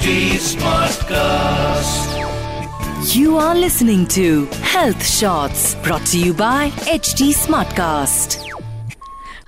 HD Smartcast. You are listening to Health Shots brought to you by HT Smartcast.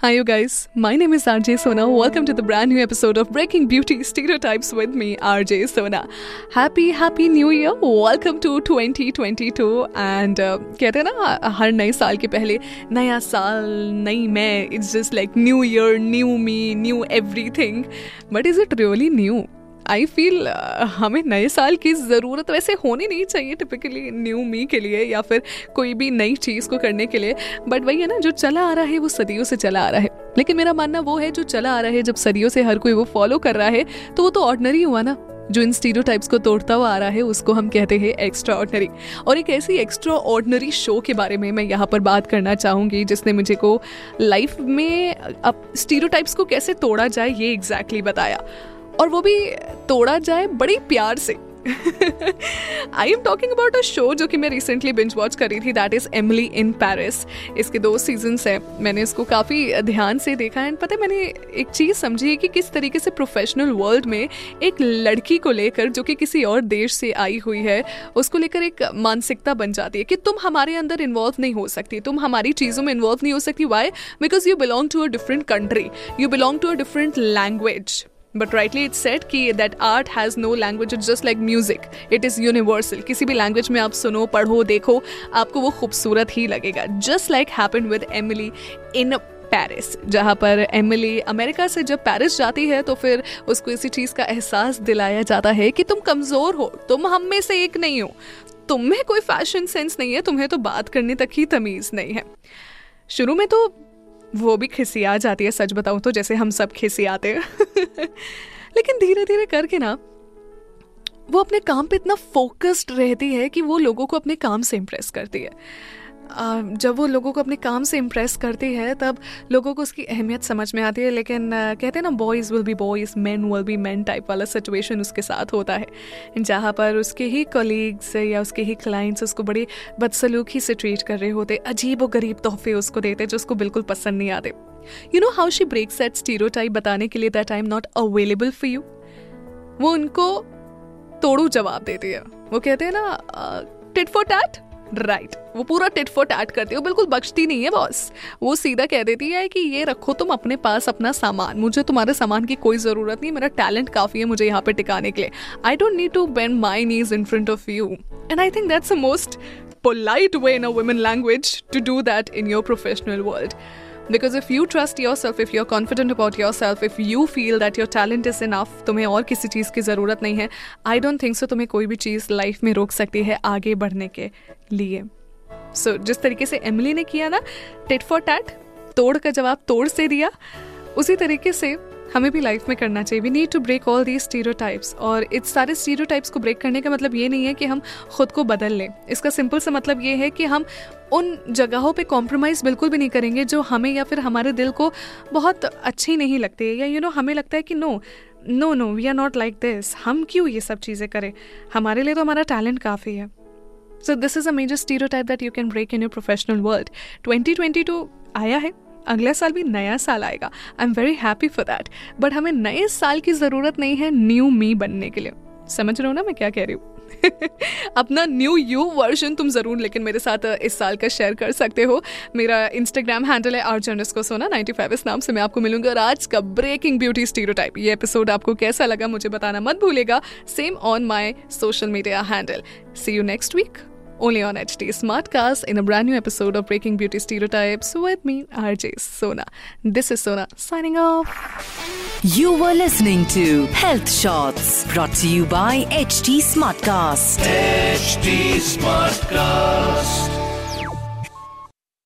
Hi, you guys. My name is RJ Sona. Welcome to the brand new episode of Breaking Beauty Stereotypes with me, RJ Sona. Happy, happy New Year. Welcome to 2022. And uh, कहते हैं ना हर नए साल के पहले नया साल नई मैं it's just like new year new me new everything but is it really new I feel uh, हमें नए साल की ज़रूरत वैसे होनी नहीं चाहिए टिपिकली न्यू मी के लिए या फिर कोई भी नई चीज़ को करने के लिए। बट वही है ना जो चला आ रहा है वो सदियों से चला आ रहा है। लेकिन मेरा मानना वो है जो चला आ रहा है जब सदियों से हर कोई वो फॉलो कर रहा है तो वो तो ऑर्डनरी हुआ ना। जो इन स्टीरियोटाइप्स को तोड़ता हुआ आ रहा है उसको हम कहते हैं एक्स्ट्रा ऑर्डनरी और एक ऐसी एक्स्ट्रा ऑर्डनरी शो के बारे में मैं यहाँ पर बात करना चाहूँगी जिसने मुझे को लाइफ में अब स्टीरियोटाइप्स को कैसे तोड़ा जाए ये एग्जैक्टली exactly बताया। और वो भी तोड़ा जाए बड़ी प्यार से। I am talking about a show जो कि मैं रिसेंटली बिंज वॉच करी थी that is Emily in Paris इसके दो सीज़न है। मैंने इसको काफ़ी ध्यान से देखा एंड पता है, मैंने एक चीज़ समझी है कि किस तरीके से प्रोफेशनल वर्ल्ड में एक लड़की को लेकर, जो कि किसी और देश से आई हुई है, उसको लेकर एक मानसिकता बन जाती है कि तुम हमारे अंदर इन्वॉल्व नहीं हो सकती। तुम हमारी चीज़ों में इन्वॉल्व नहीं हो सकती। Why because you belong to a different country you belong to a different language but rightly it set कि that art has no language it's just like music it is universal किसी भी language में आप सुनो पढ़ो देखो आपको वो खूबसूरत ही लगेगा just like happen with Emily in Paris जहाँ पर एमिली अमेरिका से जब पेरिस जाती है तो फिर उसको इसी चीज़ का एहसास दिलाया जाता है कि तुम कमज़ोर हो तुम हम में से एक नहीं हो तुम्हें कोई फ़ैशन सेंस नहीं है तुम्हें तो बात करने तक ही तमीज़ नहीं है शुरू में तो वो भी खिसी आ जाती है, सच बताऊँ तो जैसे हम सब खिसियाते हैं। लेकिन धीरे धीरे करके ना, वो अपने काम पे इतना फोकस्ड रहती है कि वो लोगों को अपने काम से इम्प्रेस करती है। जब वो लोगों को अपने काम से इम्प्रेस करती है, तब लोगों को उसकी अहमियत समझ में आती है। लेकिन कहते हैं ना boys will be boys man will be man type वाला सिचुएशन उसके साथ होता है। जहाँ पर उसके ही कलीग्स या उसके ही क्लाइंट्स उसको बड़ी बदसलूकी से ट्रीट कर रहे होते, अजीब व गरीब तोहफे उसको देते, जो उसको बिल्कुल पसंद नहीं आते। You know how she break set stereo बताने के लिए that I am not available for you वो उनको तोड़ू जवाब देती है। वो कहते हैं ना tit for tat right right. वो पूरा टिट फॉर टैट करती है। बिल्कुल बख्शती नहीं है बॉस वो सीधा कह देती है कि ये रखो तुम अपने पास अपना सामान। मुझे तुम्हारे सामान की कोई ज़रूरत नहीं, मेरा टैलेंट काफ़ी है मुझे यहाँ पे टिकाने के लिए। I don't need to bend my knees in front of you and I think that's a most polite way in a women language to do that in your professional world. Because if you trust yourself if you are confident about yourself if you feel that your talent is enough तुम्हें और किसी चीज़ की ज़रूरत नहीं है I don't think so तुम्हें कोई भी चीज़ लाइफ में रोक सकती है आगे बढ़ने के लिए। सो so, जिस तरीके से एमिली ने किया ना टेट फॉर टैट तोड़ का जवाब तोड़ से दिया उसी तरीके से हमें भी लाइफ में करना चाहिए। We need to break all the stereotypes और इस सारे स्टीरियोटाइप्स को ब्रेक करने का मतलब ये नहीं है कि हम खुद को बदल लें। इसका सिंपल सा मतलब ये है कि हम उन जगहों पे कॉम्प्रोमाइज़ बिल्कुल भी नहीं करेंगे जो हमें या फिर हमारे दिल को बहुत अच्छी नहीं लगती है। या यू you नो know, हमें लगता है कि no no no we are not like this हम क्यों ये सब चीज़ें करें? हमारे लिए तो हमारा टैलेंट काफ़ी है। So this is a major stereotype that you can break in your professional world 2022 आया है। अगले साल भी नया साल आएगा। I am very happy for that but हमें नए साल की ज़रूरत नहीं है न्यू मी बनने के लिए। समझ रहे हो ना मैं क्या कह रही हूँ? अपना न्यू यू वर्जन तुम ज़रूर लेकिन मेरे साथ इस साल का शेयर कर सकते हो। मेरा इंस्टाग्राम हैंडल है आर को सोना नाइन्टी फाइव इस नाम से मैं आपको मिलूँगा और आज का ब्रेकिंग ब्यूटी स्टीरियोटाइप ये एपिसोड आपको कैसा लगा मुझे बताना मत भूलेगा same on my social media handle see you next week only on HT Smartcast in a brand new episode of Breaking Beauty Stereotypes with me, RJ Sona. This is Sona signing off. You were listening to Health Shots brought to you by HT Smartcast. HT Smartcast.